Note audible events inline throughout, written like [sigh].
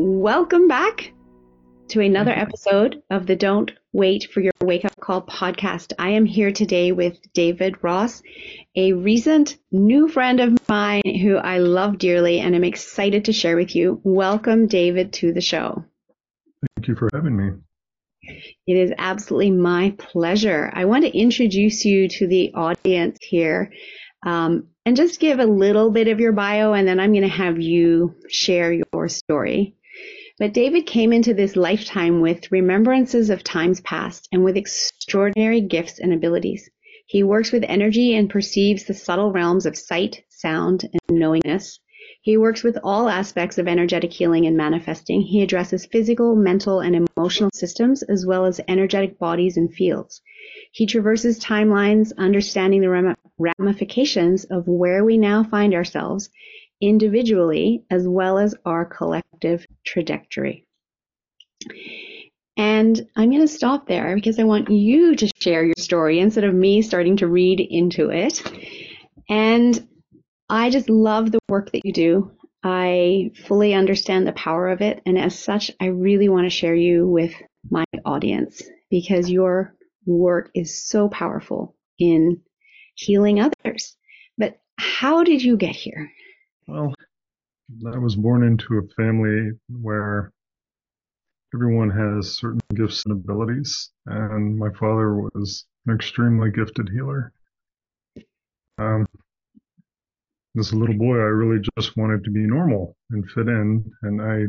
Welcome back to another episode of the Don't Wait for Your Wake Up Call podcast. I am here today with David Ross, a recent new friend of mine who I love dearly and I'm excited to share with you. Welcome, David, to the show. Thank you for having me. It is absolutely my pleasure. I want to introduce you to the audience here um, and just give a little bit of your bio, and then I'm going to have you share your story. But David came into this lifetime with remembrances of times past and with extraordinary gifts and abilities. He works with energy and perceives the subtle realms of sight, sound, and knowingness. He works with all aspects of energetic healing and manifesting. He addresses physical, mental, and emotional systems as well as energetic bodies and fields. He traverses timelines, understanding the ramifications of where we now find ourselves individually as well as our collective trajectory. And I'm going to stop there because I want you to share your story instead of me starting to read into it. And I just love the work that you do. I fully understand the power of it. And as such, I really want to share you with my audience because your work is so powerful in healing others. But how did you get here? Well, I was born into a family where everyone has certain gifts and abilities, and my father was an extremely gifted healer. Um, as a little boy, I really just wanted to be normal and fit in, and I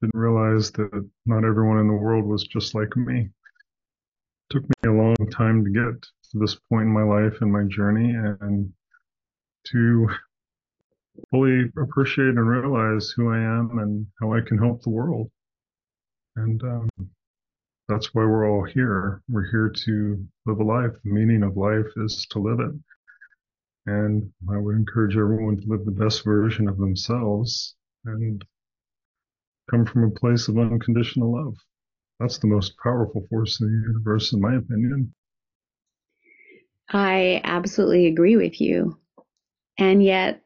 didn't realize that not everyone in the world was just like me. It took me a long time to get to this point in my life and my journey, and to fully appreciate and realize who I am and how I can help the world. And um, that's why we're all here. We're here to live a life. The meaning of life is to live it. And I would encourage everyone to live the best version of themselves and come from a place of unconditional love. That's the most powerful force in the universe, in my opinion. I absolutely agree with you. And yet,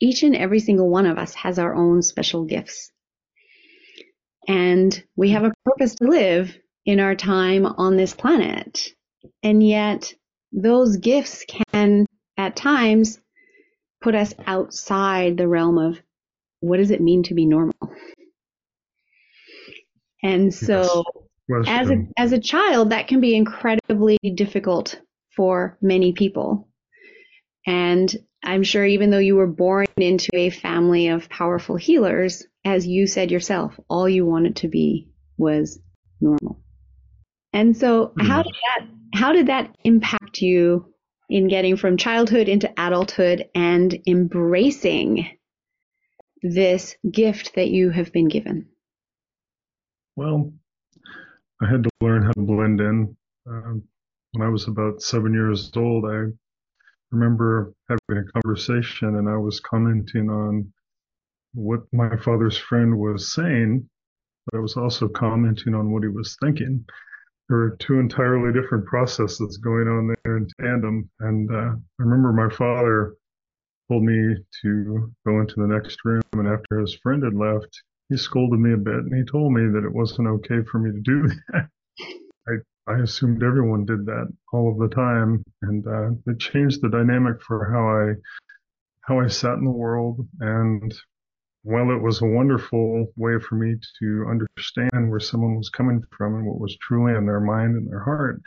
each and every single one of us has our own special gifts. And we have a purpose to live in our time on this planet. And yet, those gifts can at times put us outside the realm of what does it mean to be normal? And so yes. as a as a child that can be incredibly difficult for many people. And I'm sure even though you were born into a family of powerful healers, as you said yourself, all you wanted to be was normal. And so mm. how did that how did that impact you in getting from childhood into adulthood and embracing this gift that you have been given? Well, I had to learn how to blend in. Um, when I was about seven years old, I remember having a conversation and I was commenting on what my father's friend was saying, but I was also commenting on what he was thinking. There were two entirely different processes going on there in tandem. And uh, I remember my father told me to go into the next room. And after his friend had left, he scolded me a bit and he told me that it wasn't okay for me to do [laughs] that. I, I assumed everyone did that all of the time. And uh, it changed the dynamic for how I how I sat in the world and while it was a wonderful way for me to understand where someone was coming from and what was truly in their mind and their heart,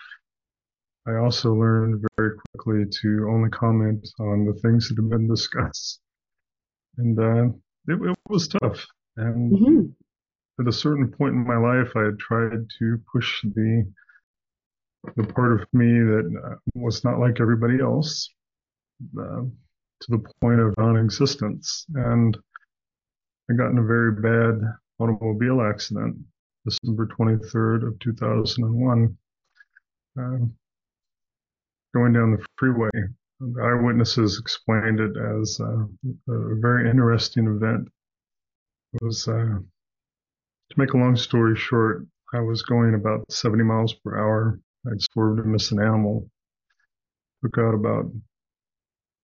I also learned very quickly to only comment on the things that had been discussed. And uh, it, it, was tough. And mm-hmm. at a certain point in my life, I had tried to push the the part of me that uh, was not like everybody else uh, to the point of non-existence. And I got in a very bad automobile accident, December 23rd of 2001, um, going down the freeway. The eyewitnesses explained it as uh, a very interesting event. It was, uh, to make a long story short, I was going about 70 miles per hour. I'd swerved and missed an animal. Took out about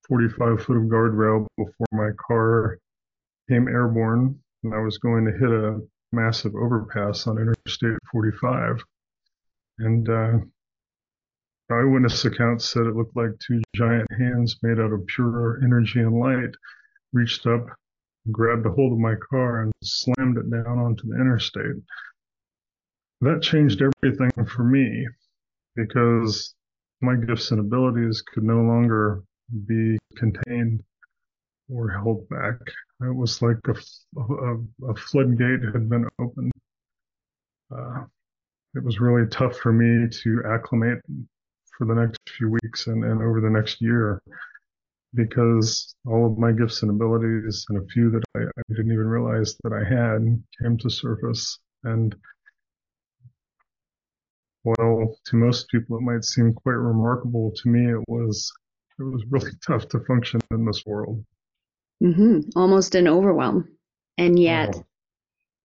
45 foot of guardrail before my car came airborne and I was going to hit a massive overpass on Interstate 45. And uh, eyewitness accounts said it looked like two giant hands made out of pure energy and light reached up, grabbed a hold of my car, and slammed it down onto the interstate. That changed everything for me because my gifts and abilities could no longer be contained or held back. It was like a, a, a floodgate had been opened. Uh, it was really tough for me to acclimate for the next few weeks and, and over the next year because all of my gifts and abilities and a few that I, I didn't even realize that I had came to surface. And while to most people it might seem quite remarkable, to me it was it was really [laughs] tough to function in this world. Mm-hmm. Almost an overwhelm. And yet,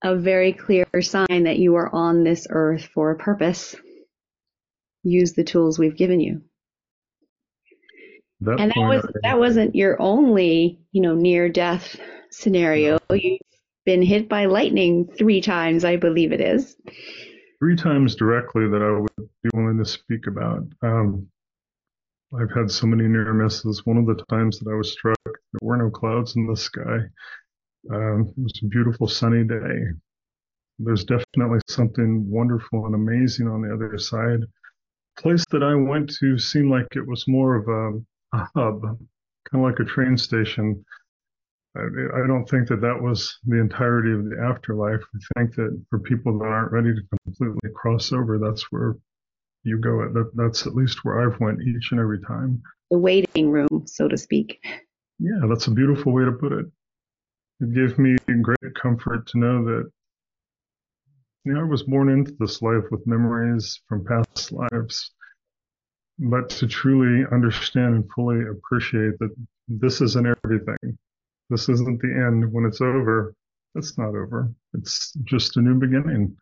oh. a very clear sign that you are on this earth for a purpose. Use the tools we've given you. That and that was that wasn't your only, you know, near death scenario. No. You've been hit by lightning three times, I believe it is. Three times directly that I would be willing to speak about. Um, I've had so many near misses. One of the times that I was struck, there were no clouds in the sky. Um, it was a beautiful sunny day. There's definitely something wonderful and amazing on the other side. The place that I went to seemed like it was more of a, a hub, kind of like a train station. I, I don't think that that was the entirety of the afterlife. I think that for people that aren't ready to completely cross over, that's where you go. That, that's at least where I've went each and every time. The waiting room, so to speak. Yeah, that's a beautiful way to put it. It gave me great comfort to know that you know, I was born into this life with memories from past lives, but to truly understand and fully appreciate that this isn't everything. This isn't the end. When it's over, it's not over. It's just a new beginning.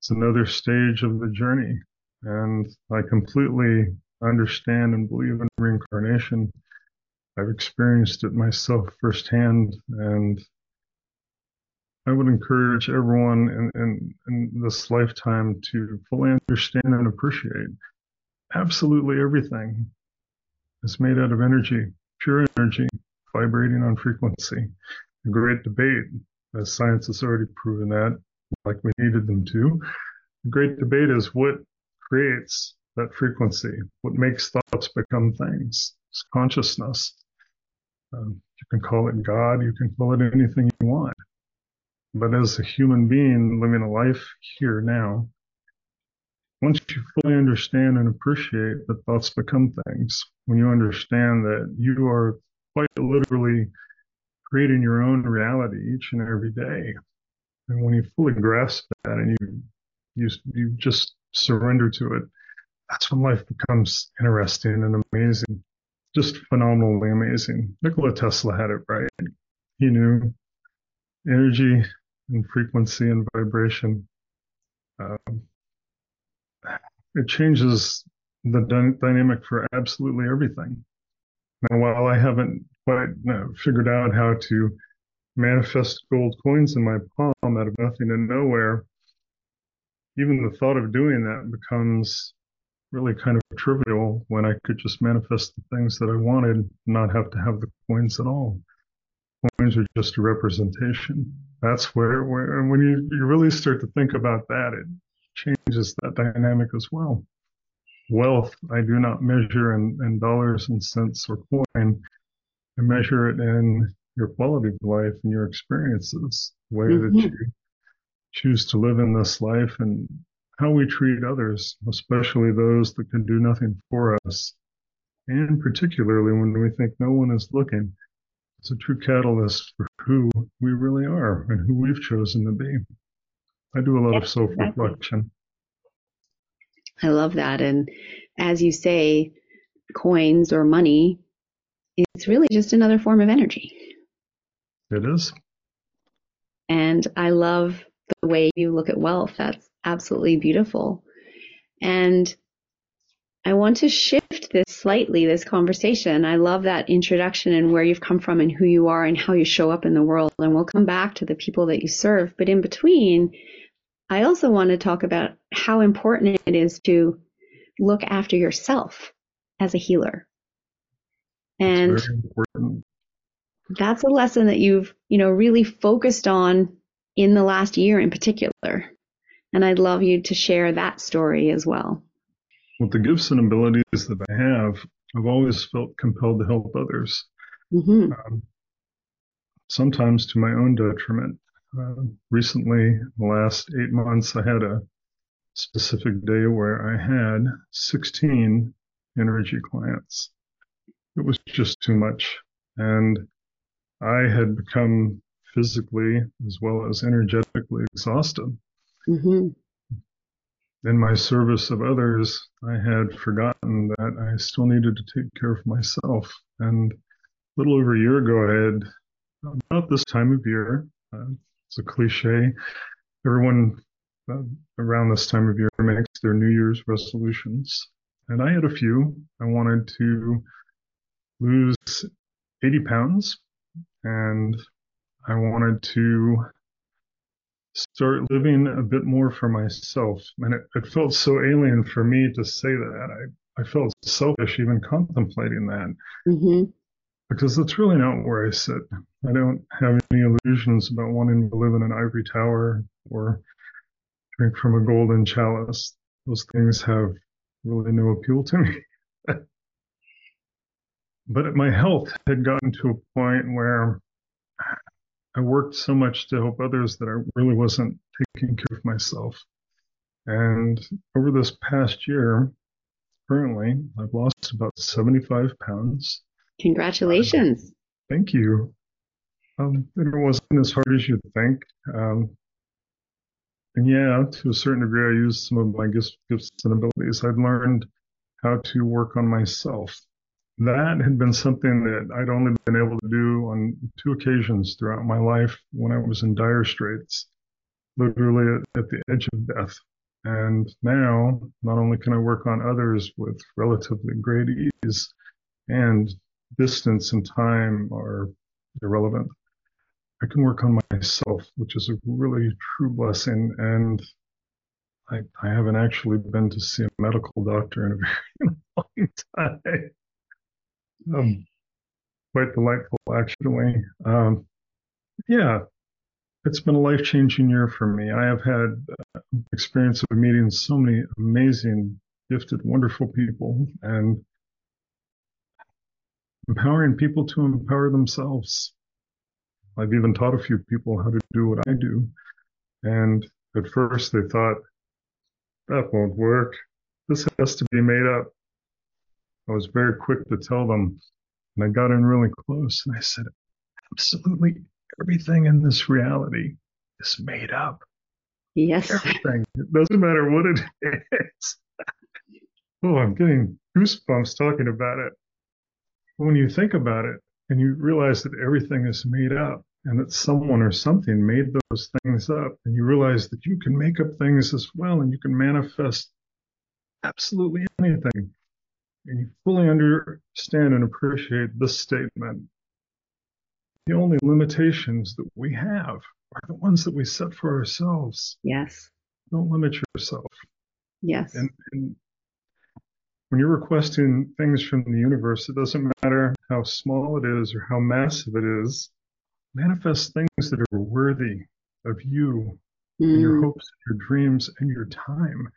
It's another stage of the journey. And I completely understand and believe in reincarnation. I've experienced it myself firsthand, and I would encourage everyone in, in, in, this lifetime to fully understand and appreciate absolutely everything is made out of energy, pure energy, vibrating on frequency. A great debate, as science has already proven that, like we needed them to. The great debate is what creates that frequency, what makes thoughts become things. It's consciousness. Um, you can call it God, you can call it anything you want. But as a human being living a life here now, once you fully understand and appreciate that thoughts become things, when you understand that you are quite literally creating your own reality each and every day, and when you fully grasp that and you you you just surrender to it, that's when life becomes interesting and amazing. Just phenomenally amazing. Nikola Tesla had it right. He knew energy and frequency and vibration. Um, it changes the dy- dynamic for absolutely everything. Now, while I haven't quite uh, figured out how to manifest gold coins in my palm out of nothing and nowhere, even the thought of doing that becomes really kind of trivial when I could just manifest the things that I wanted, not have to have the coins at all. Coins are just a representation. That's where, where when you, you really start to think about that, it changes that dynamic as well. Wealth, I do not measure in, in dollars and cents or coin. I measure it in your quality of life and your experiences, the way mm-hmm. that you choose to live in this life and how we treat others, especially those that can do nothing for us. And particularly when we think no one is looking, it's a true catalyst for who we really are and who we've chosen to be. I do a lot of self reflection. I love that. And as you say, coins or money, it's really just another form of energy. It is. And I love the way you look at wealth. That's absolutely beautiful. And I want to shift this slightly, this conversation. I love that introduction and where you've come from and who you are and how you show up in the world. And we'll come back to the people that you serve. But in between, I also want to talk about how important it is to look after yourself as a healer. And that's a lesson that you've, you know, really focused on in the last year in particular. And I'd love you to share that story as well. With the gifts and abilities that I have, I've always felt compelled to help others. Mm-hmm. Um, sometimes to my own detriment. Uh, recently, in the last eight months, I had a specific day where I had 16 energy clients. It was just too much. And I had become physically as well as energetically exhausted. Mm-hmm. In my service of others, I had forgotten that I still needed to take care of myself. And a little over a year ago, I had, about this time of year, uh, it's a cliche, everyone uh, around this time of year makes their New Year's resolutions. And I had a few. I wanted to lose 80 pounds and I wanted to start living a bit more for myself. And it, it felt so alien for me to say that. I, I felt selfish even contemplating that. Mm-hmm. Because that's really not where I sit. I don't have any illusions about wanting to live in an ivory tower or drink from a golden chalice. Those things have really no appeal to me. [laughs] but my health had gotten to a point where I worked so much to help others that I really wasn't taking care of myself. And over this past year, currently, I've lost about 75 pounds. Congratulations. Thank you. Um, it wasn't as hard as you'd think. Um, and yeah, to a certain degree, I used some of my gifts, and abilities. I'd learned how to work on myself. That had been something that I'd only been able to do on two occasions throughout my life when I was in dire straits, literally at, at the edge of death. And now, not only can I work on others with relatively great ease, and distance and time are irrelevant, I can work on myself, which is a really true blessing. And I, I haven't actually been to see a medical doctor in a [laughs] very long time. Um, quite delightful, actually. Um, yeah, it's been a life changing year for me. I have had uh, experience of meeting so many amazing, gifted, wonderful people and empowering people to empower themselves. I've even taught a few people how to do what I do. And at first they thought, that won't work. This has to be made up. I was very quick to tell them. And I got in really close and I said, absolutely everything in this reality is made up. Yes. Everything. It doesn't matter what it [laughs] is. oh, I'm getting goosebumps talking about it. When you think about it and you realize that everything is made up, and that someone or something made those things up and you realize that you can make up things as well and you can manifest absolutely anything and you fully understand and appreciate this statement the only limitations that we have are the ones that we set for ourselves. Yes. Don't limit yourself. Yes. And, and when you're requesting things from the universe it doesn't matter how small it is or how massive it is manifest things that are worthy of you mm. and your mm. hopes, your dreams, and your time.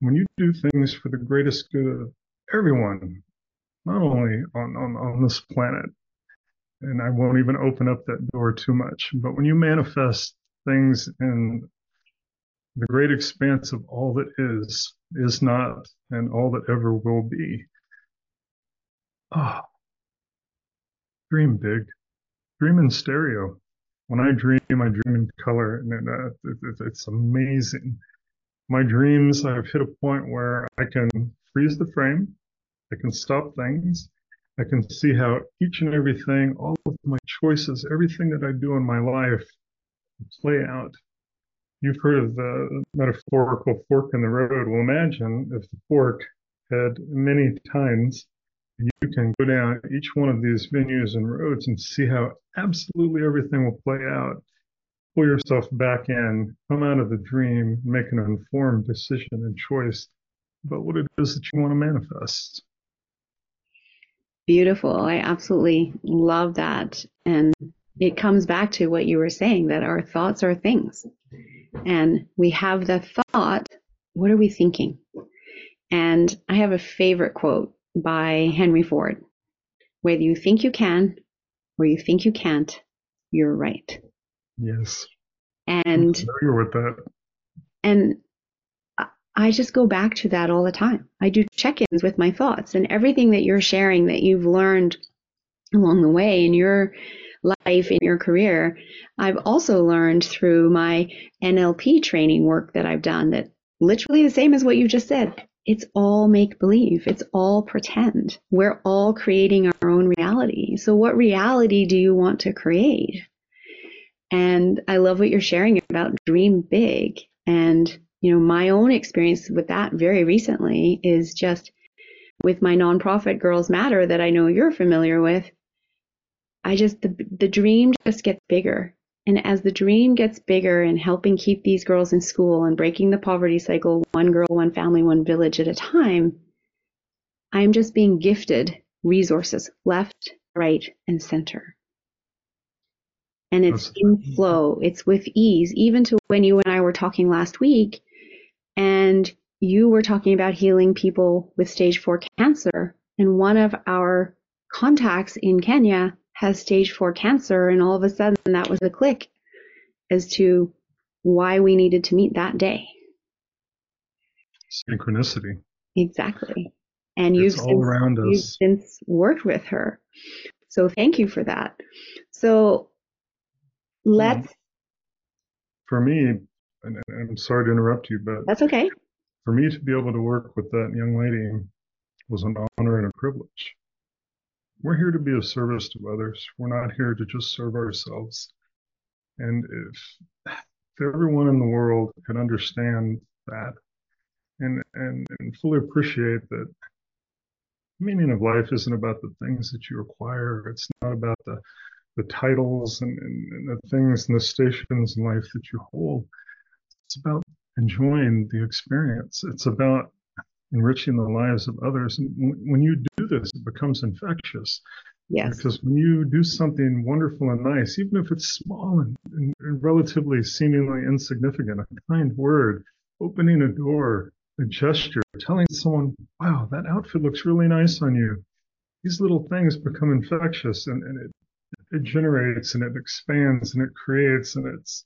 When you do things for the greatest good of everyone, not only on, on, on this planet, and I won't even open up that door too much, but when you manifest things in the great expanse of all that is, is not, and all that ever will be. Ah, oh, dream big dream in stereo. When I dream, I dream in color, and uh, it, it, it's amazing. My dreams, I've hit a point where I can freeze the frame, I can stop things, I can see how each and everything, all of my choices, everything that I do in my life play out. You've heard of the metaphorical fork in the road. Well, imagine if the fork had many tines you can go down each one of these venues and roads and see how absolutely everything will play out. Pull yourself back in, come out of the dream, make an informed decision and choice about what it is that you want to manifest. Beautiful. I absolutely love that. And it comes back to what you were saying that our thoughts are things. And we have the thought, what are we thinking? And I have a favorite quote by Henry Ford. Whether you think you can or you think you can't, you're right. Yes. And I'm familiar with that. And I just go back to that all the time. I do check-ins with my thoughts and everything that you're sharing that you've learned along the way in your life, in your career. I've also learned through my NLP training work that I've done that literally the same as what you just said it's all make believe. It's all pretend. We're all creating our own reality. So what reality do you want to create? And I love what you're sharing about dream big. And, you know, my own experience with that very recently is just with my nonprofit Girls Matter that I know you're familiar with. I just, the, the dream just gets bigger and as the dream gets bigger and helping keep these girls in school and breaking the poverty cycle, one girl, one family, one village at a time, I'm just being gifted resources left, right, and center. And it's in flow, it's with ease, even to when you and I were talking last week, and you were talking about healing people with stage four cancer. And one of our contacts in Kenya has stage four cancer. And all of a sudden, that was a click as to why we needed to meet that day. Synchronicity. Exactly. And you've since, you've since worked with her. So thank you for that. So let's. For me, and I'm sorry to interrupt you, but that's okay. For me to be able to work with that young lady was an honor and a privilege. We're here to be of service to others. We're not here to just serve ourselves. And if, if everyone in the world could understand that and, and, and fully appreciate that the meaning of life isn't about the things that you acquire. It's not about the, the titles and, and, and the things and the stations in life that you hold. It's about enjoying the experience. It's about enriching the lives of others. And when you do this, it becomes infectious. Yes. Because when you do something wonderful and nice, even if it's small and, and, and relatively seemingly insignificant, a kind word, opening a door, a gesture, telling someone, wow, that outfit looks really nice on you. These little things become infectious and, and it, it generates and it expands and it creates and it's,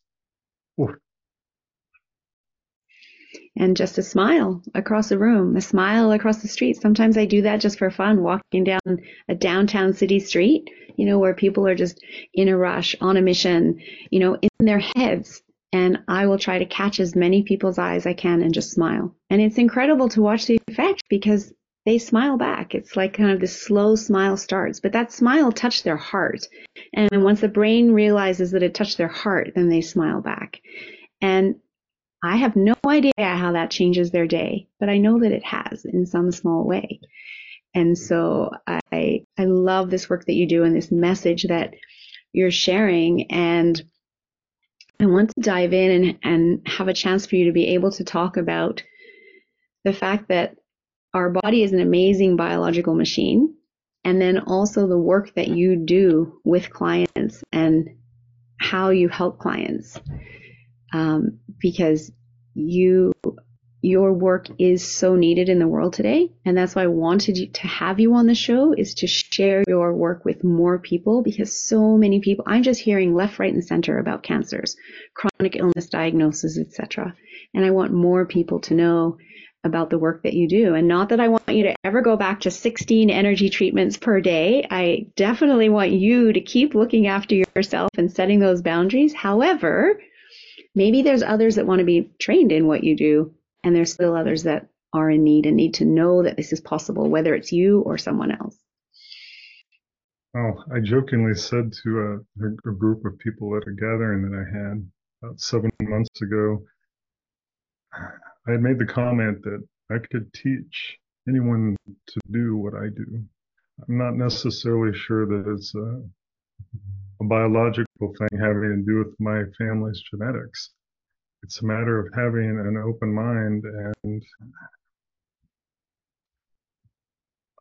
and just a smile across the room, a smile across the street. Sometimes I do that just for fun, walking down a downtown city street, you know, where people are just in a rush, on a mission, you know, in their heads. And I will try to catch as many people's eyes I can and just smile. And it's incredible to watch the effect because they smile back. It's like kind of this slow smile starts, but that smile touched their heart. And once the brain realizes that it touched their heart, then they smile back. And I have no idea how that changes their day, but I know that it has in some small way. And so I, I love this work that you do and this message that you're sharing. And I want to dive in and, and have a chance for you to be able to talk about the fact that our body is an amazing biological machine. And then also the work that you do with clients and how you help clients um, because you your work is so needed in the world today. And that's why i wanted to have you on the show is to share your work with more people because so many people i'm just hearing left right and center about cancers chronic illness diagnosis etc and i want more people to know about the work that you do. And not that i want you to ever go back to 16 energy treatments per day. I definitely want you to keep looking after yourself and setting those boundaries. However maybe there's others that want to be trained in what you do, and there's still others that are in need and need to know that this is possible, whether it's you or someone else. Well, I jokingly said to a, a group of people at a gathering that I had about seven months ago, I had made the comment that I could teach anyone to do what I do. I'm not necessarily sure that it's a biological thing having to do with my family's genetics. It's a matter of having an open mind and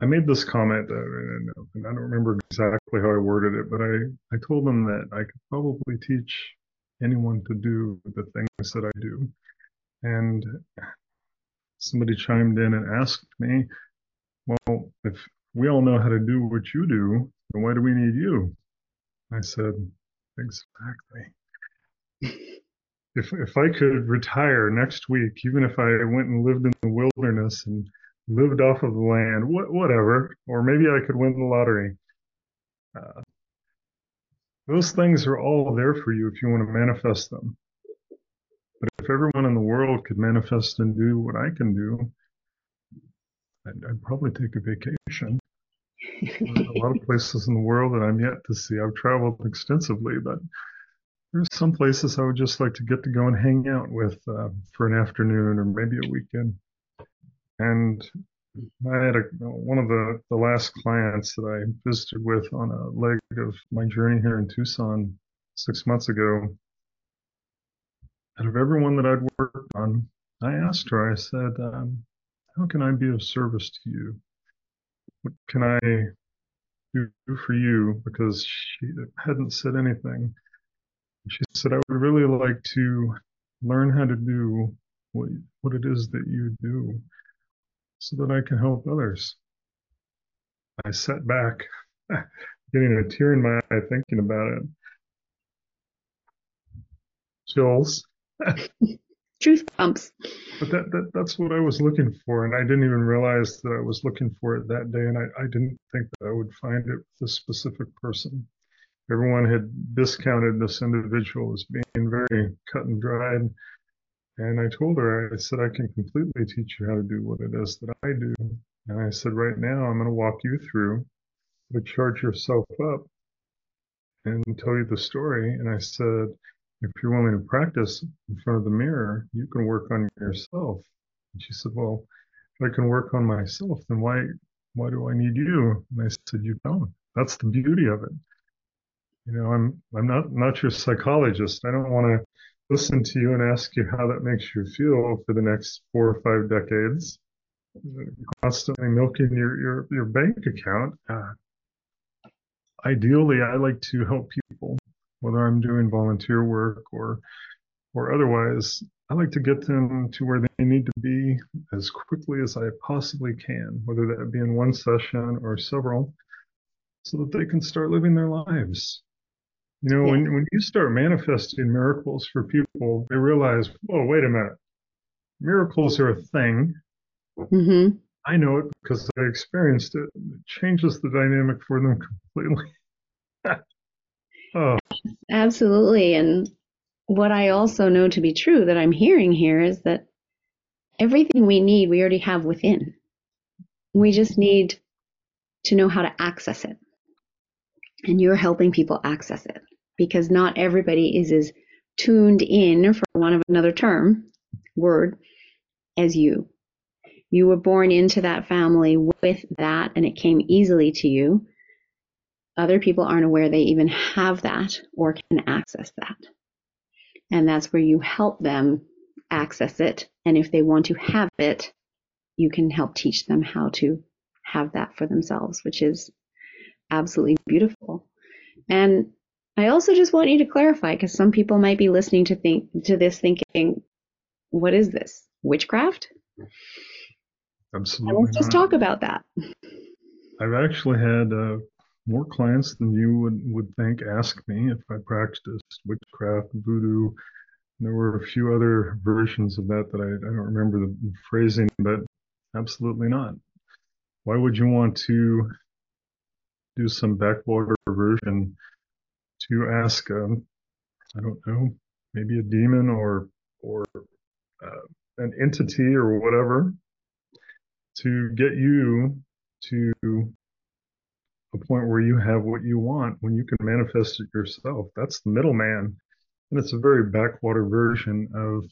I made this comment, and I don't remember exactly how I worded it, but I, I told them that I could probably teach anyone to do the things that I do. And somebody chimed in and asked me, well, if we all know how to do what you do, then why do we need you? I said, exactly. if if I could retire next week, even if I went and lived in the wilderness and lived off of the land, what, whatever, or maybe I could win the lottery. Uh, those things are all there for you if you want to manifest them. But if everyone in the world could manifest and do what I can do, I'd, I'd probably take a vacation a lot of places in the world that I'm yet to see. I've traveled extensively, but there's some places I would just like to get to go and hang out with uh, for an afternoon or maybe a weekend. And I had a, one of the, the last clients that I visited with on a leg of my journey here in Tucson six months ago. Out of everyone that I'd worked on, I asked her, I said, um, How can I be of service to you? What can I do for you? Because she hadn't said anything. She said, I would really like to learn how to do what, what it is that you do so that I can help others. I sat back, [laughs] getting a tear in my eye thinking about it. Chills. [laughs] truth bumps. But that, that that's what I was looking for, and I didn't even realize that I was looking for it that day, and I, I didn't think that I would find it with a specific person. Everyone had discounted this individual as being very cut and dried. And I told her, I said, I can completely teach you how to do what it is that I do. And I said, right now, I'm going to walk you through to charge yourself up and tell you the story. And I said, if you're willing to practice in front of the mirror, you can work on yourself. And she said, well, if I can work on myself, then why, why do I need you? And I said, you don't. That's the beauty of it. You know, I'm, I'm not, not your psychologist. I don't want to listen to you and ask you how that makes you feel for the next four or five decades. Constantly milking your, your, your bank account. Uh, ideally, I like to help people whether I'm doing volunteer work or or otherwise, I like to get them to where they need to be as quickly as I possibly can, whether that be in one session or several, so that they can start living their lives. You know, yeah. when, when you start manifesting miracles for people, they realize, oh, wait a minute, miracles are a thing. Mm-hmm. I know it because I experienced it. It changes the dynamic for them [laughs] completely. Oh. Absolutely. And what I also know to be true that I'm hearing here is that everything we need, we already have within. We just need to know how to access it. And you're helping people access it because not everybody is as tuned in, for one of another term, word, as you. You were born into that family with that, and it came easily to you other people aren't aware they even have that or can access that. And that's where you help them access it. And if they want to have it, you can help teach them how to have that for themselves, which is absolutely beautiful. And I also just want you to clarify because some people might be listening to think to this thinking, what is this? Witchcraft? Absolutely. And let's just talk about that. I've actually had uh, more clients than you would, would think ask me if I practiced witchcraft, voodoo. There were a few other versions of that that I, I don't remember the phrasing, but absolutely not. Why would you want to do some backwater version to ask, um, I don't know, maybe a demon or or uh, an entity or whatever to get you to a point where you have what you want when you can manifest it yourself. That's the middleman. And it's a very backwater version of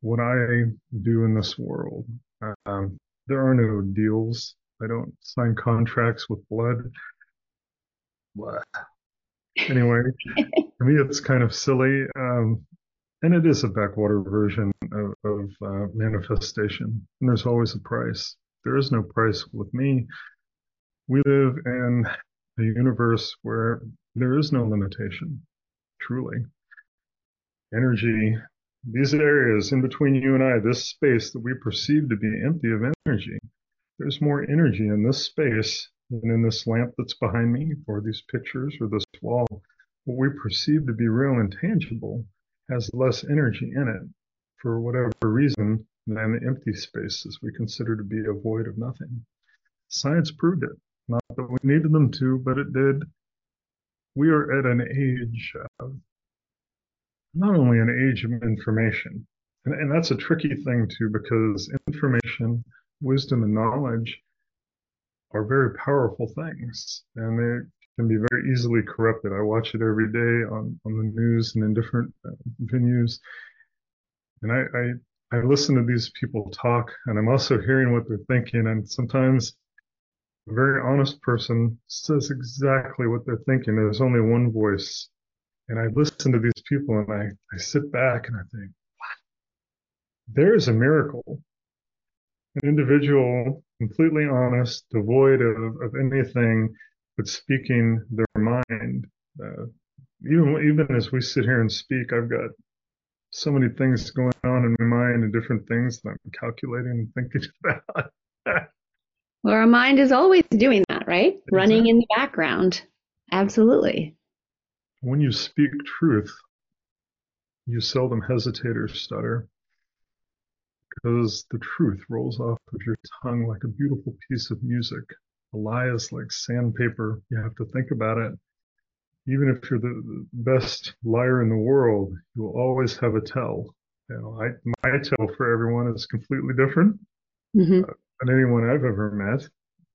what I do in this world. Um, there are no deals. I don't sign contracts with blood. Blah. Anyway, [laughs] to me, it's kind of silly. Um, and it is a backwater version of, of uh, manifestation. And there's always a price. There is no price with me we live in a universe where there is no limitation, truly. Energy, these areas in between you and I, this space that we perceive to be empty of energy, there's more energy in this space than in this lamp that's behind me, or these pictures, or this wall. What we perceive to be real and tangible has less energy in it for whatever reason than the empty spaces we consider to be a void of nothing. Science proved it. Not that we needed them to, but it did. We are at an age of not only an age of information, and, and that's a tricky thing too, because information, wisdom, and knowledge are very powerful things, and they can be very easily corrupted. I watch it every day on, on the news and in different uh, venues, and I, I I listen to these people talk, and I'm also hearing what they're thinking, and sometimes a very honest person says exactly what they're thinking. There's only one voice. And I listen to these people and I, I sit back and I think, wow, there is a miracle. An individual completely honest, devoid of, of anything but speaking their mind. Uh, even even as we sit here and speak, I've got so many things going on in my mind and different things that I'm calculating and thinking [laughs] about. Well, our mind is always doing that, right? Exactly. Running in the background. Absolutely. When you speak truth, you seldom hesitate or stutter. because the truth rolls off of your tongue like a beautiful piece of music. A lie is like sandpaper. You have to think about it. Even if you're the best liar in the world, you will always have a tell. You know, I, my tell for everyone is completely different mm-hmm. uh, than anyone I've ever met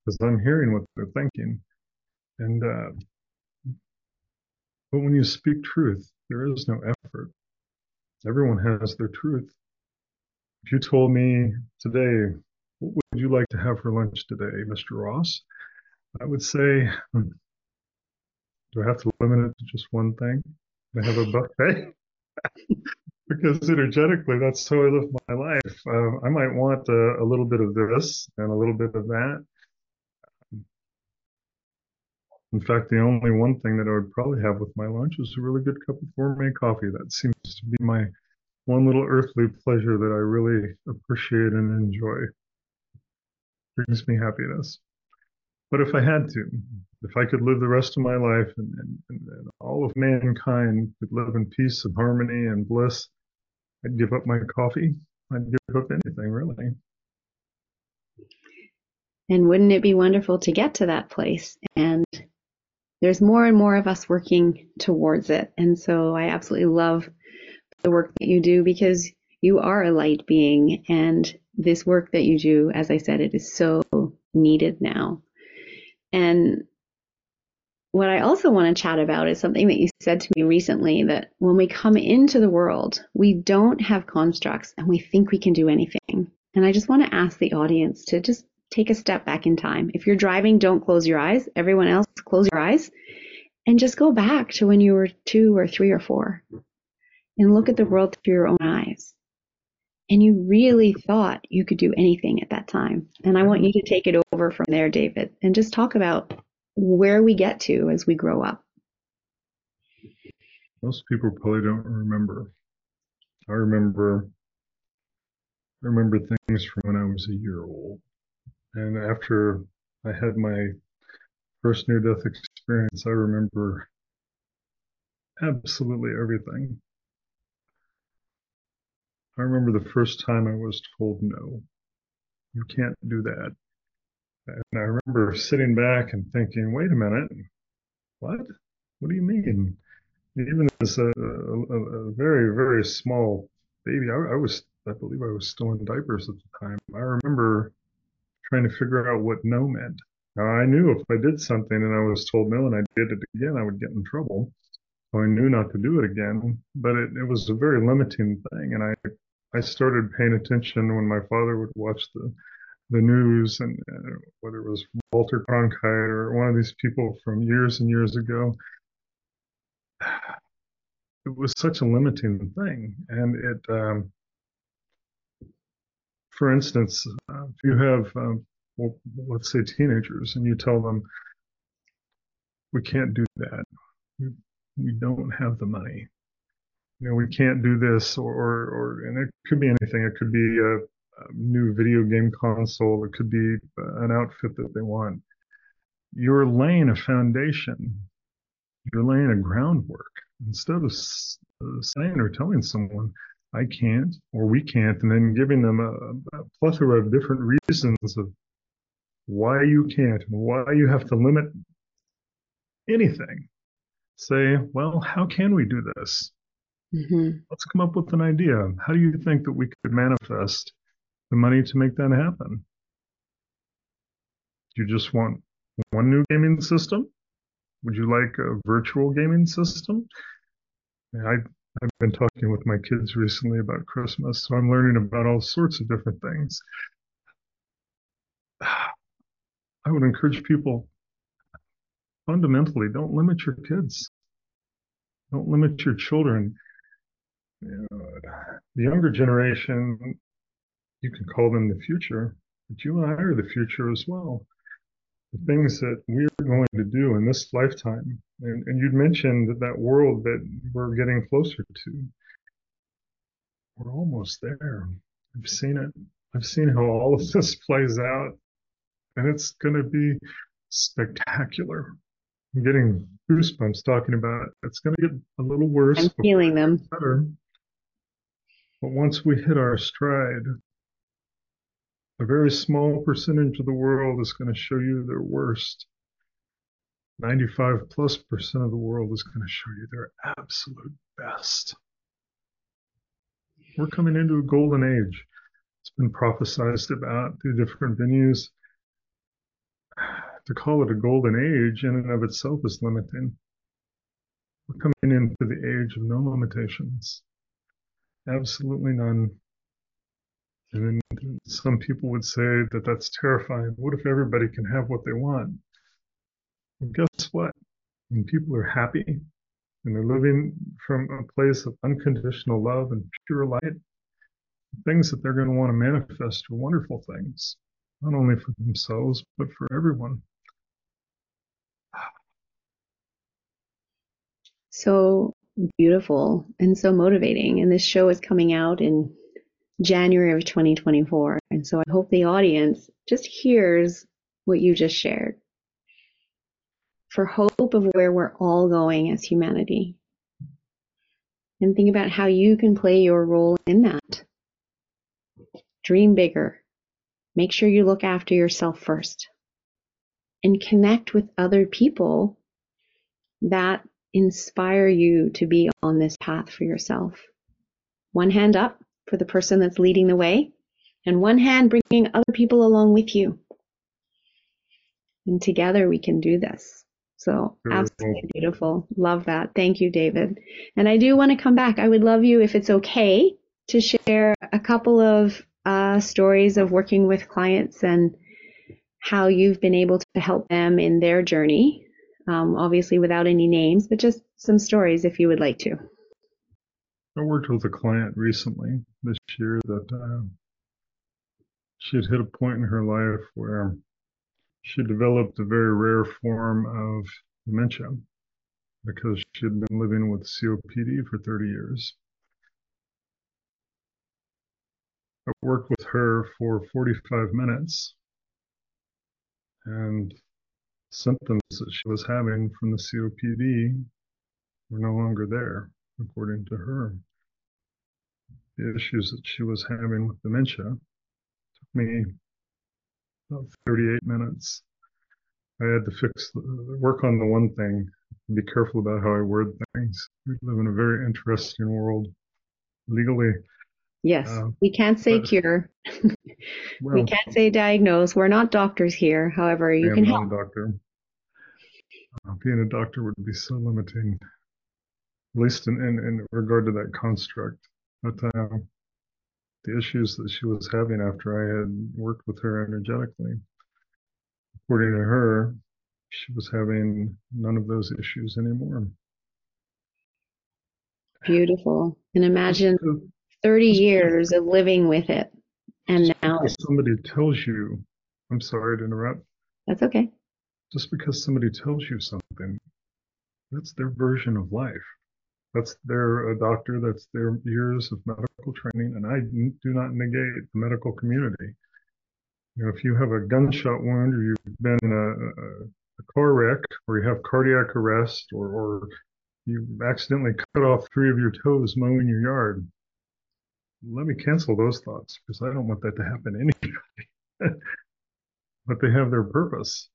because I'm hearing what they're thinking. And uh, but when you speak truth, there is no effort. Everyone has their truth. If you told me today, what would you like to have for lunch today, Mr. Ross? I would say, hmm, do I have to limit it to just one thing? I have a buffet? [laughs] because energetically, that's how I live my life. Uh, I might want a, a, little bit of this and a little bit of that. In fact, the only one thing that I would probably have with my lunch is a really good cup of gourmet coffee. That seems to be my one little earthly pleasure that I really appreciate and enjoy. Brings me happiness. But if I had to, if I could live the rest of my life and, and, and all of mankind could live in peace and harmony and bliss, I'd give up my coffee. I'd give up anything, really. And wouldn't it be wonderful to get to that place? And there's more and more of us working towards it. And so I absolutely love the work that you do because you are a light being. And this work that you do, as I said, it is so needed now. And what I also want to chat about is something that you said to me recently that when we come into the world, we don't have constructs and we think we can do anything. And I just want to ask the audience to just take a step back in time. If you're driving, don't close your eyes. Everyone else, close your eyes and just go back to when you were two or three or four and look at the world through your own eyes. And you really thought you could do anything at that time. And I want you to take it over from there, David, and just talk about where we get to as we grow up. Most people probably don't remember. I remember I remember things from when I was a year old. And after I had my first near death experience, I remember absolutely everything. I remember the first time I was told no, you can't do that. And I remember sitting back and thinking, wait a minute, what? What do you mean? Even as a, a, a very, very small baby, I, I was, I believe I was still in diapers at the time. I remember trying to figure out what no meant. Now, I knew if I did something and I was told no and I did it again, I would get in trouble. So I knew not to do it again, but it, it was a very limiting thing. And I, I started paying attention when my father would watch the, the news and uh, whether it was Walter Cronkite or one of these people from years and years ago. [sighs] It was such a limiting thing. And it, um, for instance, uh, if you have, um, well, let's say teenagers, and you tell them, we can't do that. We, we don't have the money. You know, we can't do this, or, or, or and it could be anything. It could be a, a new video game console. It could be an outfit that they want. You're laying a foundation. You're laying a groundwork instead of uh, saying or telling someone, I can't or we can't, and then giving them a, a plethora of different reasons of why you can't and why you have to limit anything. Say, well, how can we do this? Mm-hmm. Let's come up with an idea. How do you think that we could manifest the money to make that happen? Do you just want one new gaming system? Would you like a virtual gaming system? I I've been talking with my kids recently about Christmas, so I'm learning about all sorts of different things. [sighs] I would encourage people fundamentally don't limit your kids. Don't limit your children. The younger generation, you can call them the future, but you and I are the future as well the things that we're going to do in this lifetime. And, and you'd mentioned that, that world that we're getting closer to. We're almost there. I've seen it. I've seen how all of this plays out, and it's going to be spectacular. I'm getting goosebumps talking about it. It's going to get a little worse. I'm feeling them. Better. But once we hit our stride, A very small percentage of the world is going to show you their worst. 95 plus percent of the world is going to show you their absolute best. We're coming into a golden age. It's been prophesized about through different venues. To call it a golden age in and of itself is limiting. We're coming into the age of no limitations. Absolutely none. And then some people would say that that's terrifying. What if everybody can have what they want? Guess what? When people are happy and they're living from a place of unconditional love and pure light, things that they're going to want to manifest are wonderful things, not only for themselves, but for everyone. So beautiful and so motivating. And this show is coming out in January of 2024. And so I hope the audience just hears what you just shared for hope of where we're all going as humanity. And think about how you can play your role in that. Dream bigger. Make sure you look after yourself first and connect with other people that inspire you to be on this path for yourself. One hand up for the person that's leading the way, and one hand bringing other people along with you. And together we can do this. So absolutely beautiful. Love that. Thank you, David. And I do want to come back. I would love you, if it's okay, to share a couple of uh, stories of working with clients and how you've been able to help them in their journey. Um, obviously, without any names, but just some stories if you would like to. I worked with a client recently this year that uh, she had hit a point in her life where she developed a very rare form of dementia because she had been living with COPD for 30 years. I worked with her for 45 minutes and symptoms that she was having from the COPD were no longer there according to her. The issues that she was having with dementia took me about 38 minutes. I had to fix, work on the one thing, be careful about how I word things. We live in a very interesting world legally. Yes, uh, we can't say but, cure. [laughs] well, we can't say diagnose. We're not doctors here. However, you can help. a doctor. Uh, being a doctor would be so limiting at least in, in, in regard to that construct. But uh, the issues that she was having after I had worked with her energetically, according to her, she was having none of those issues anymore. Beautiful. And imagine 30 years of living with it. And now somebody tells you, I'm sorry to interrupt. That's okay. Just because somebody tells you something, that's their version of life. That's their a doctor. That's their years of medical training, and I do not negate the medical community. You know, if you have a gunshot wound, or you've been in a, a, a car wreck, or you have cardiac arrest, or, or you accidentally cut off three of your toes mowing your yard, let me cancel those thoughts because I don't want that to happen to anybody. [laughs] but they have their purpose.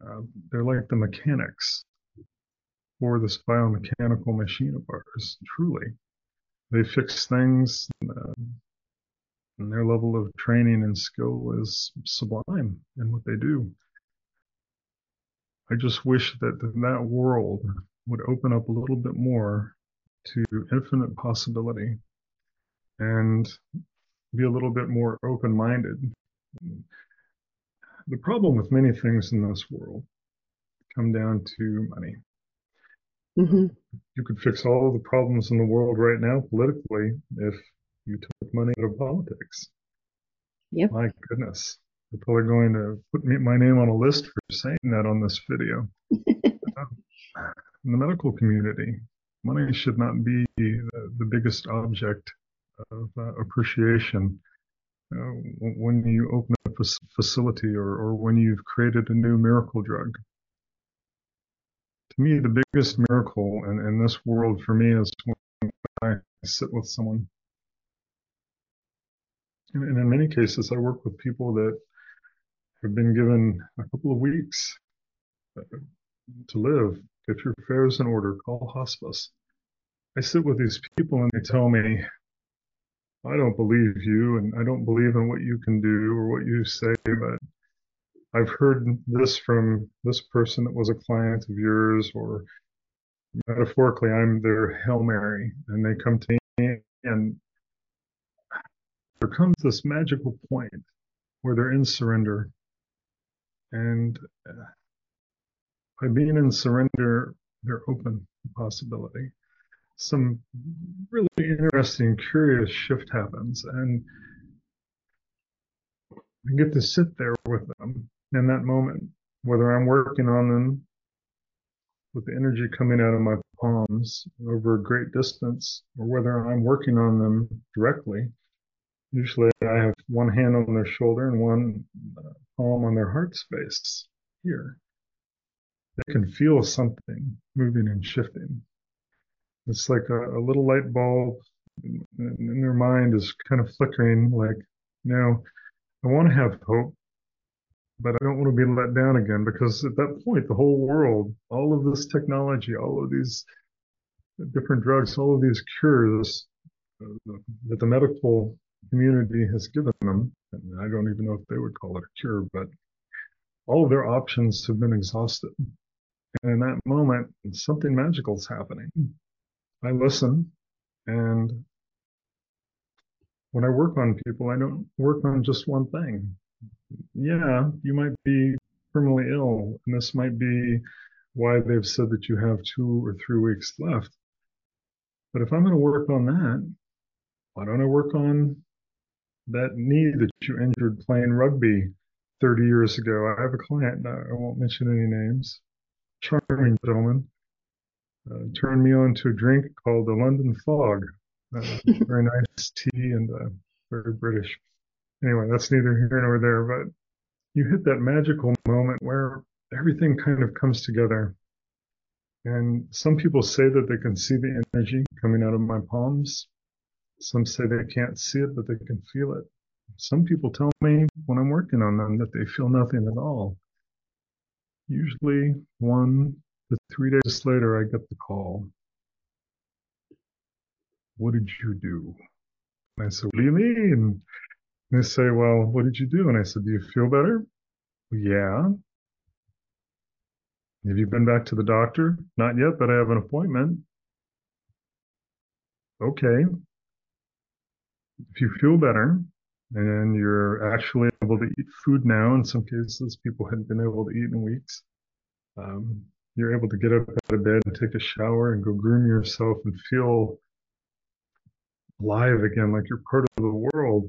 Uh, they're like the mechanics for this biomechanical machine of ours, truly. They fix things, uh, and their level of training and skill is sublime in what they do. I just wish that that world would open up a little bit more to infinite possibility and be a little bit more open minded. The problem with many things in this world come down to money. Mm-hmm. You could fix all the problems in the world right now politically if you took money out of politics. Yep. My goodness. They're probably going to put me, my name on a list for saying that on this video. [laughs] in the medical community, money should not be the, the biggest object of uh, appreciation. Uh, when you open up a facility or, or when you've created a new miracle drug, me, the biggest miracle in, in this world for me is when I sit with someone And, and in many cases, I work with people that have been given a couple of weeks uh, to live. Get your affairs in order, call hospice. I sit with these people and they tell me, I don't believe you and I don't believe in what you can do or what you say, but I've heard this from this person that was a client of yours, or metaphorically, I'm their Hail Mary, and they come to me, and there comes this magical point where they're in surrender. And uh, by being in surrender, they're open to possibility. Some really interesting, curious shift happens, and I get to sit there with them in that moment, whether I'm working on them with the energy coming out of my palms over a great distance, or whether I'm working on them directly. Usually I have one hand on their shoulder and one uh, palm on their heart space here. They can feel something moving and shifting. It's like a, a little light bulb in, in their mind is kind of flickering, like, you know, I want to have hope, but I don't want to be let down again because at that point, the whole world, all of this technology, all of these different drugs, all of these cures uh, that the medical community has given them, I don't even know if they would call it a cure, but all of their options have been exhausted. And in that moment, something magical is happening. I listen, and when I work on people, I don't work on just one thing yeah, you might be terminally ill, and this might be why they've said that you have two or three weeks left. But if I'm going to work on that, why don't I work on that knee that you injured playing rugby 30 years ago? I have a client, I won't mention any names, charming gentleman, uh, turned me on to a drink called the London Fog. Uh, very [laughs] nice tea and uh, very British anyway, that's neither here nor there, but you hit that magical moment where everything kind of comes together. And some people say that they can see the energy coming out of my palms. Some say they can't see it, but they can feel it. Some people tell me when I'm working on them that they feel nothing at all. Usually one to three days later, I get the call. What did you do? And I said, what do you mean? They say, Well, what did you do? And I said, Do you feel better? Yeah. Have you been back to the doctor? Not yet, but I have an appointment. Okay. If you feel better and you're actually able to eat food now, in some cases, people hadn't been able to eat in weeks. Um, you're able to get up out of bed and take a shower and go groom yourself and feel alive again, like you're part of the world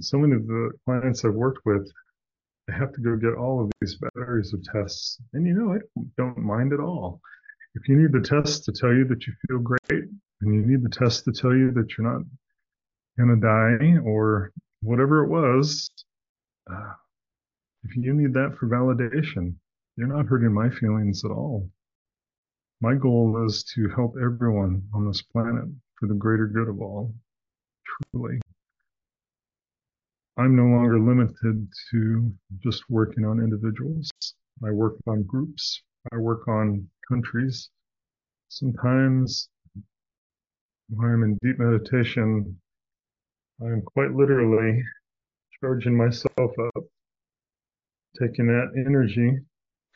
so many of the clients I've worked with, I have to go get all of these batteries of tests. And you know, I don't mind at all. If you need the test to tell you that you feel great, and you need the test to tell you that you're not going to die or whatever it was, uh, if you need that for validation, you're not hurting my feelings at all. My goal is to help everyone on this planet for the greater good of all, truly. I'm no longer limited to just working on individuals. I work on groups. I work on countries. Sometimes when I'm in deep meditation, I'm quite literally charging myself up, taking that energy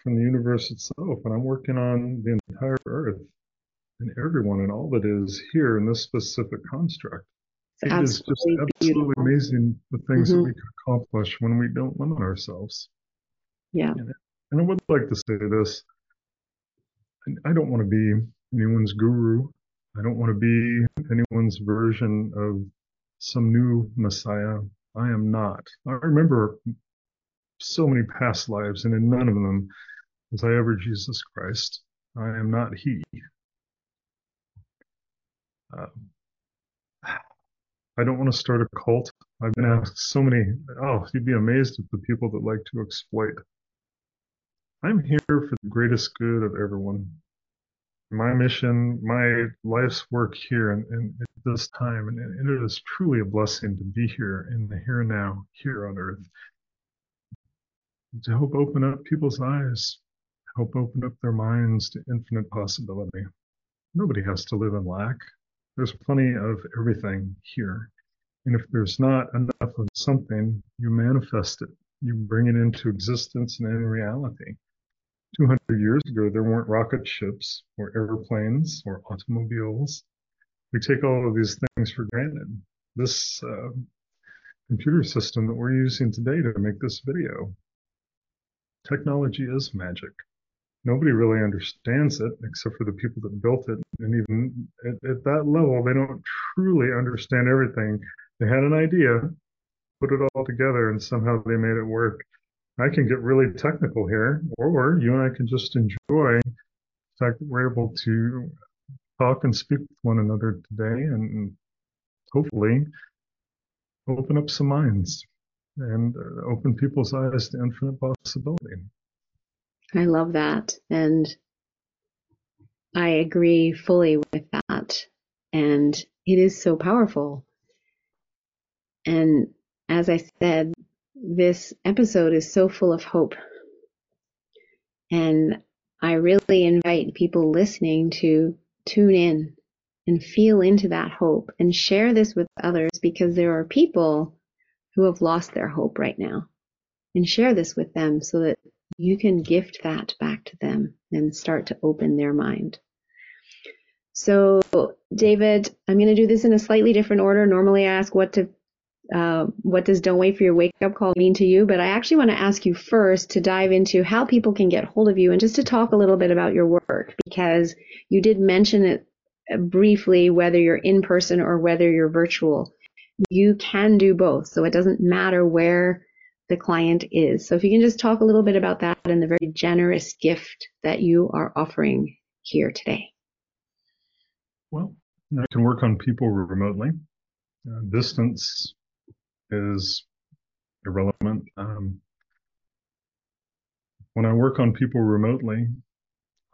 from the universe itself, and I'm working on the entire earth and everyone and all that is here in this specific construct. It's it is just absolutely beautiful. amazing the things mm-hmm. that we can accomplish when we don't limit ourselves. Yeah. And I would like to say this I don't want to be anyone's guru. I don't want to be anyone's version of some new Messiah. I am not. I remember so many past lives, and in none of them was I ever Jesus Christ. I am not He. Uh, I don't want to start a cult. I've been asked so many, oh, you'd be amazed at the people that like to exploit. I'm here for the greatest good of everyone. my mission, my life's work here and, and at this time, and, and it is truly a blessing to be here in the here and now, here on earth. To help open up people's eyes, help open up their minds to infinite possibility. Nobody has to live in lack. There's plenty of everything here. And if there's not enough of something, you manifest it. You bring it into existence and in reality. 200 years ago, there weren't rocket ships or airplanes or automobiles. We take all of these things for granted. This uh, computer system that we're using today to make this video, technology is magic. Nobody really understands it except for the people that built it. And even at, at that level, they don't truly understand everything. They had an idea, put it all together, and somehow they made it work. I can get really technical here, or you and I can just enjoy the fact that we're able to talk and speak with one another today and hopefully open up some minds and uh, open people's eyes to infinite possibility. I love that. And I agree fully with that. And it is so powerful. And as I said, this episode is so full of hope. And I really invite people listening to tune in and feel into that hope and share this with others because there are people who have lost their hope right now. And share this with them so that you can gift that back to them and start to open their mind. So, David, I'm going to do this in a slightly different order. Normally, I ask what to uh, what does Don't Wait for Your Wake Up Call mean to you? But I actually want to ask you first to dive into how people can get hold of you and just to talk a little bit about your work because you did mention it briefly, whether you're in person or whether you're virtual. You can do both. So it doesn't matter where the client is. So if you can just talk a little bit about that and the very generous gift that you are offering here today. Well, I can work on people remotely. Uh, distance is irrelevant. Um, when I work on people remotely,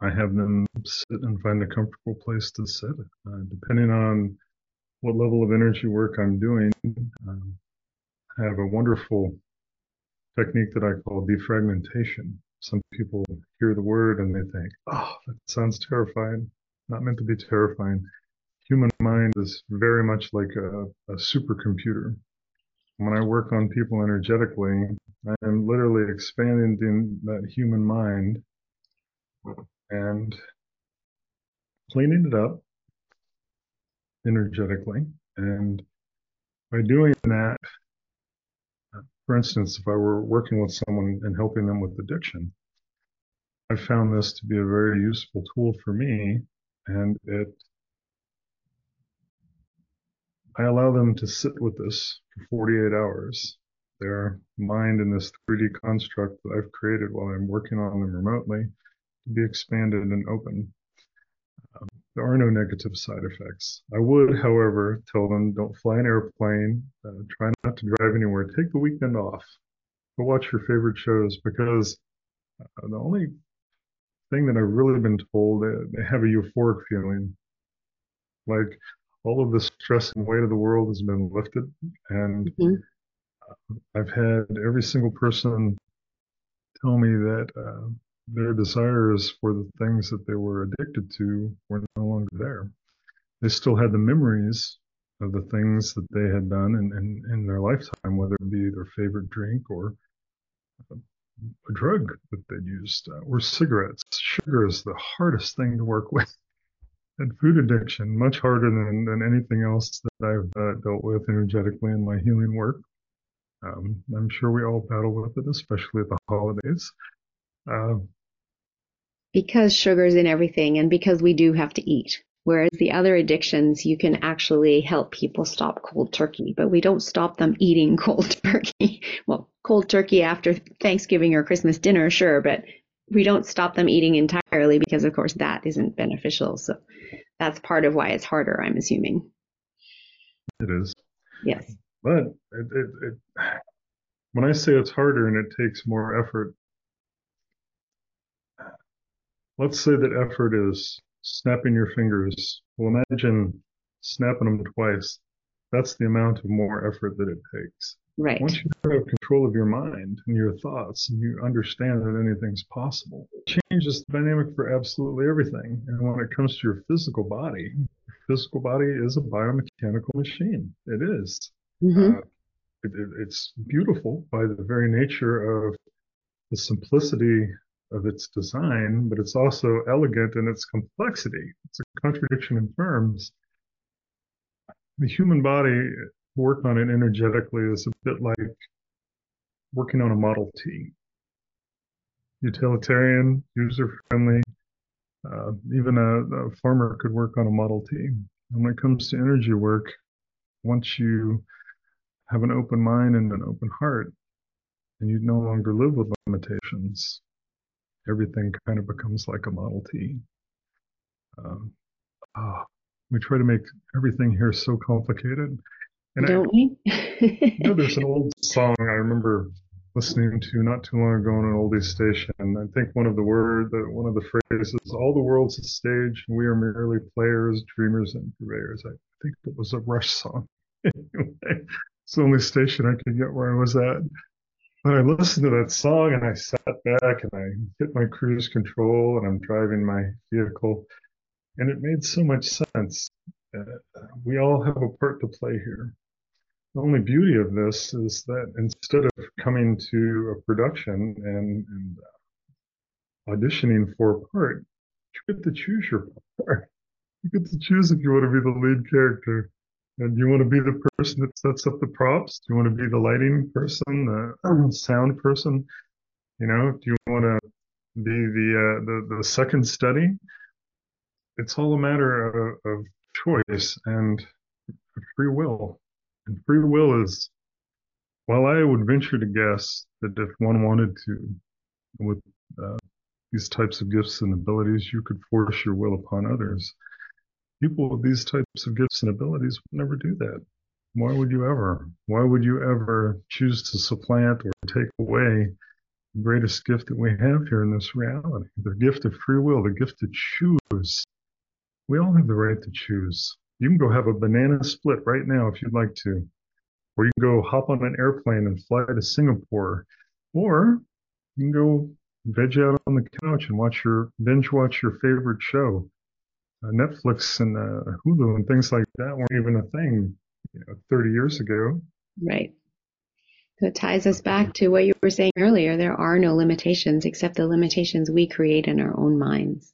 I have them sit and find a comfortable place to sit. Uh, depending on what level of energy work I'm doing, um, I have a wonderful technique that I call defragmentation. Some people hear the word and they think, oh, that sounds terrifying. Not meant to be terrifying. Human mind is very much like a, a supercomputer when I work on people energetically, I am literally expanding that human mind and cleaning it up energetically. And by doing that, for instance, if I were working with someone and helping them with addiction, I found this to be a very useful tool for me, and it I allow them to sit with this for 48 hours. Their mind in this 3D construct that I've created while I'm working on them remotely to be expanded and open. Um, there are no negative side effects. I would, however, tell them don't fly an airplane, uh, try not to drive anywhere, take the weekend off, go watch your favorite shows because uh, the only thing that I've really been told, uh, they have a euphoric feeling. Like all of the stress and weight of the world has been lifted. And mm-hmm. I've had every single person tell me that uh, their desires for the things that they were addicted to were no longer there. They still had the memories of the things that they had done in, in, in their lifetime, whether it be their favorite drink or a drug that they'd used uh, or cigarettes. Sugar is the hardest thing to work [laughs] with and food addiction much harder than, than anything else that I've uh, dealt with energetically in my healing work. Um, I'm sure we all battle with it, especially at the holidays. Uh, because sugar's in everything and because we do have to eat. Whereas the other addictions, you can actually help people stop cold turkey, but we don't stop them eating [laughs] cold turkey. well, cold turkey after Thanksgiving or Christmas dinner, sure, but we don't stop them eating entirely because of course that isn't beneficial so that's part of why it's harder i'm assuming it is yes but it, it, it, when i say it's harder and it takes more effort let's say that effort is snapping your fingers. Well, imagine snapping them twice. That's the amount of more effort that it takes. Right. Once you have control of your mind and your thoughts and you understand that anything's possible, it changes the dynamic for absolutely everything. And when it comes to your physical body, your physical body is a biomechanical machine. It is. Mm-hmm. Uh, it, it, it's beautiful by the very nature of the simplicity of its design, but it's also elegant in its complexity. It's a contradiction in terms. The human body work on it energetically is a bit like working on a Model T. Utilitarian, user friendly. Uh, even a, a, farmer could work on a Model T. And when it comes to energy work, once you have an open mind and an open heart, and you no longer live with limitations, everything kind of becomes like a Model T. Um, oh, we try to make everything here so complicated. And Don't I, we? you know, there's [laughs] an old song I remember listening to not too long ago on an oldie station. I think one of the word that one of the phrases, "All the world's a stage, and we are merely players, dreamers, and purveyors." I think it was a Rush song. [laughs] anyway, it's the only station I could get where I was at. But I listened to that song and I sat back and I hit my cruise control and I'm driving my vehicle, and it made so much sense. Uh, we all have a part to play here the only beauty of this is that instead of coming to a production and, and uh, auditioning for a part, you get to choose your part. You get to choose if you want to be the lead character. And do you want to be the person that sets up the props? Do you want to be the lighting person, the [clears throat] sound person? You know, do you want to be the uh, the, the second study? It's all a matter of, of choice and free will. And free will is, well, I would venture to guess that if one wanted to, with uh, these types of gifts and abilities, you could force your will upon others. People with these types of gifts and abilities would never do that. Why would you ever? Why would you ever choose to supplant or take away the greatest gift that we have here in this reality? The gift of free will, the gift to choose. We all have the right to choose. You can go have a banana split right now if you'd like to. Or you can go hop on an airplane and fly to Singapore. Or you can go veg out on the couch and watch your binge watch your favorite show. Uh, Netflix and uh, Hulu and things like that weren't even a thing you know, 30 years ago. Right. So it ties us back to what you were saying earlier. There are no limitations except the limitations we create in our own minds.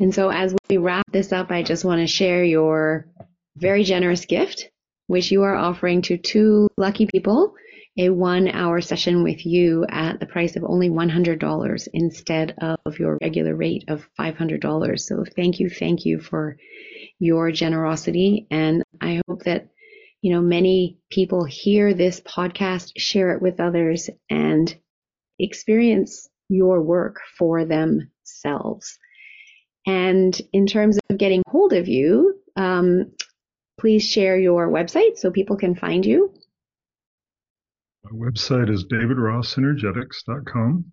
And so as we wrap this up, I just want to share your very generous gift, which you are offering to two lucky people a one hour session with you at the price of only $100 instead of your regular rate of $500. So thank you. Thank you for your generosity. And I hope that, you know, many people hear this podcast, share it with others and experience your work for themselves. And in terms of getting hold of you, um, please share your website so people can find you. My website is davidrossenergetics.com.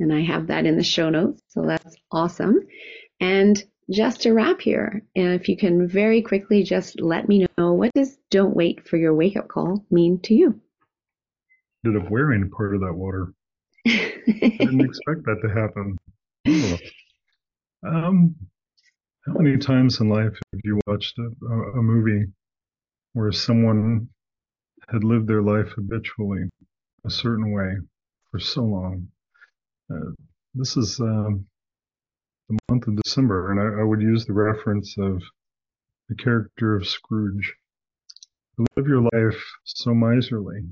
And I have that in the show notes. So that's awesome. And just to wrap here, and if you can very quickly just let me know what does don't wait for your wake up call mean to you? Ended up wearing part of that water. [laughs] I didn't expect that to happen. [laughs] Um, how many times in life have you watched a, a movie where someone had lived their life habitually a certain way for so long? Uh, this is um, the month of December, and I, I, would use the reference of the character of Scrooge. You live your life so miserly.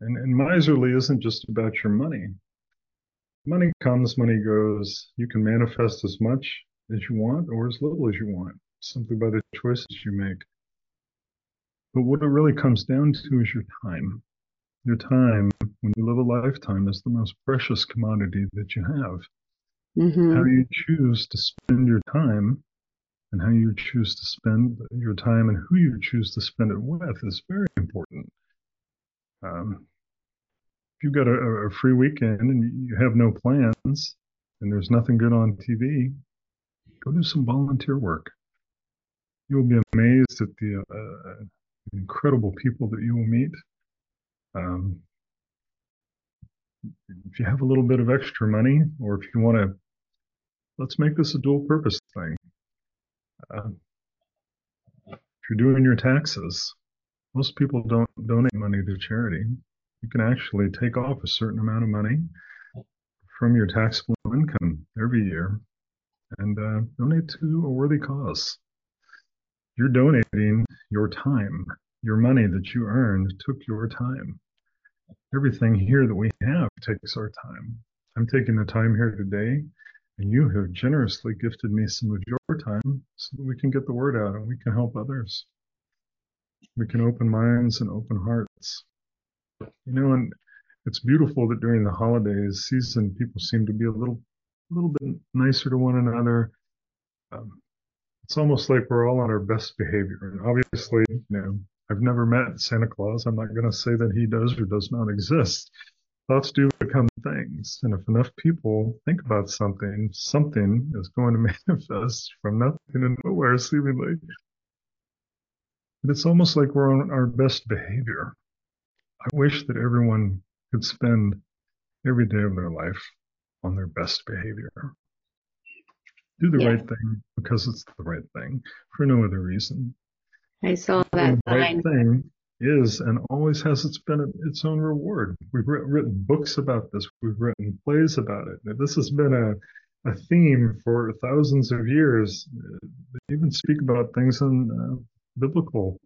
And, and miserly isn't just about your money money comes, money goes. You can manifest as much as you want or as little as you want, simply by the choices you make. But what it really comes down to is your time. Your time, when you live a lifetime, is the most precious commodity that you have. Mm-hmm. How you choose to spend your time and how you choose to spend your time and who you choose to spend it with is very important. Um, if you've got a, a free weekend and you have no plans and there's nothing good on TV, Go do some volunteer work. You'll be amazed at the uh, incredible people that you will meet. Um, if you have a little bit of extra money, or if you want to, let's make this a dual purpose thing. Uh, if you're doing your taxes, most people don't donate money to charity. You can actually take off a certain amount of money from your taxable income every year and uh, donate to a worthy cause. You're donating your time, your money that you earned took your time. Everything here that we have takes our time. I'm taking the time here today, and you have generously gifted me some of your time so that we can get the word out and we can help others. We can open minds and open hearts. You know, and it's beautiful that during the holidays season, people seem to be a little, a little bit nicer to one another. Um, it's almost like we're all on our best behavior. And obviously, you know, I've never met Santa Claus. I'm not going to say that he does or does not exist. Thoughts do become things. And if enough people think about something, something is going to [laughs] manifest from nothing and nowhere, seemingly. But it's almost like we're on our best behavior. I wish that everyone could spend every day of their life on their best behavior. Do the yeah. right thing because it's the right thing for no other reason. I saw that the right thing is and always has its been its own reward. We've written books about this. We've written plays about it. This has been a a theme for thousands of years. They even speak about things in uh, biblical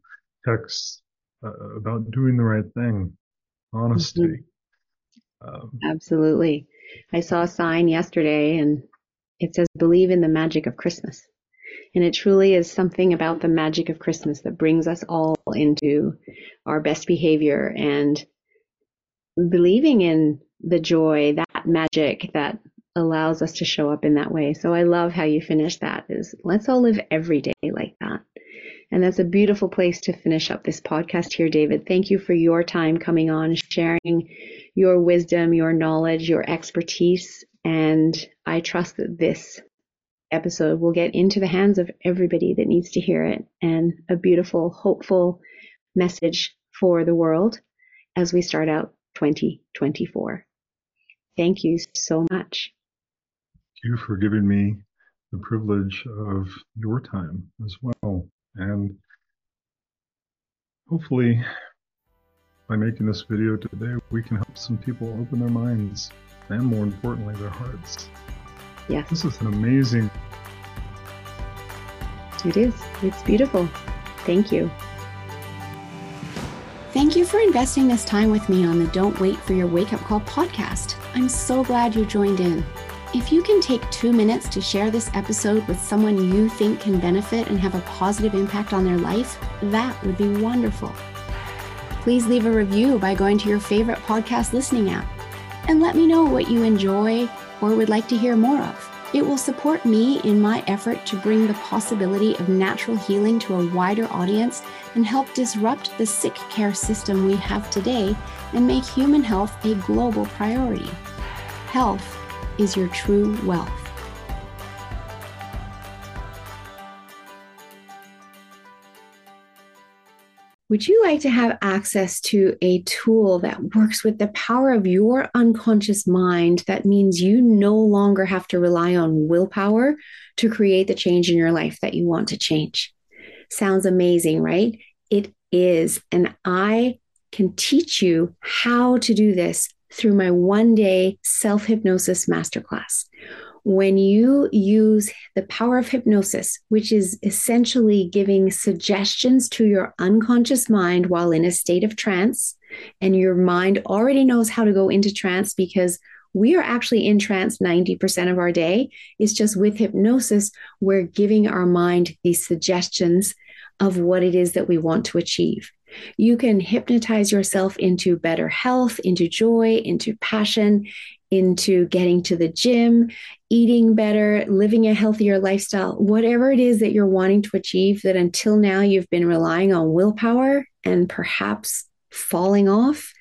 texts uh, about doing the right thing, honesty. Mm-hmm. Um, Absolutely. I saw a sign yesterday and it says, believe in the magic of Christmas. And it truly is something about the magic of Christmas that brings us all into our best behavior and believing in the joy, that magic that allows us to show up in that way. So I love how you finish that is let's all live every day like that. And that's a beautiful place to finish up this podcast here, David. Thank you for your time coming on, sharing your wisdom, your knowledge, your expertise. And I trust that this episode will get into the hands of everybody that needs to hear it and a beautiful, hopeful message for the world as we start out 2024. Thank you so much. Thank you for giving me the privilege of your time as well. And hopefully, by making this video today, we can help some people open their minds and, more importantly, their hearts Yes. This is an amazing. It is. It's beautiful. Thank you. Thank you for investing this time with me on the Don't Wait for Your Wake Up Call podcast. I'm so glad you joined in. If you can take two minutes to share this episode with someone you think can benefit and have a positive impact on their life, that would be wonderful. Please leave a review by going to your favorite podcast listening app and let me know what you enjoy or would like to hear more of. It will support me in my effort to bring the possibility of natural healing to a wider audience and help disrupt the sick care system we have today and make human health a global priority. Health is your true wealth. Would you like to have access to a tool that works with the power of your unconscious mind? That means you no longer have to rely on willpower to create the change in your life that you want to change. Sounds amazing, right? It is. And I can teach you how to do this through my one day self hypnosis masterclass when you use the power of hypnosis, which is essentially giving suggestions to your unconscious mind while in a state of trance, and your mind already knows how to go into trance because we are actually in trance 90% of our day. It's just with hypnosis, we're giving our mind these suggestions of what it is that we want to achieve. You can hypnotize yourself into better health, into joy, into passion, into getting to the gym, eating better, living a healthier lifestyle, whatever it is that you're wanting to achieve that until now you've been relying on willpower and perhaps falling off,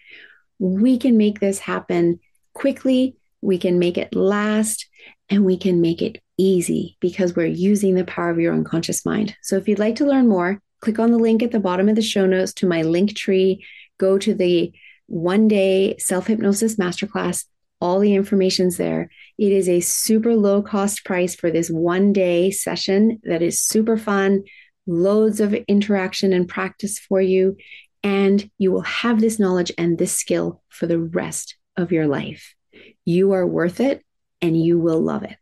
we can make this happen quickly. We can make it last and we can make it easy because we're using the power of your unconscious mind. So if you'd like to learn more, click on the link at the bottom of the show notes to my Linktree. Go to the one day self hypnosis masterclass. All the information's there. It is a super low cost price for this one day session that is super fun, loads of interaction and practice for you. And you will have this knowledge and this skill for the rest of your life. You are worth it and you will love it.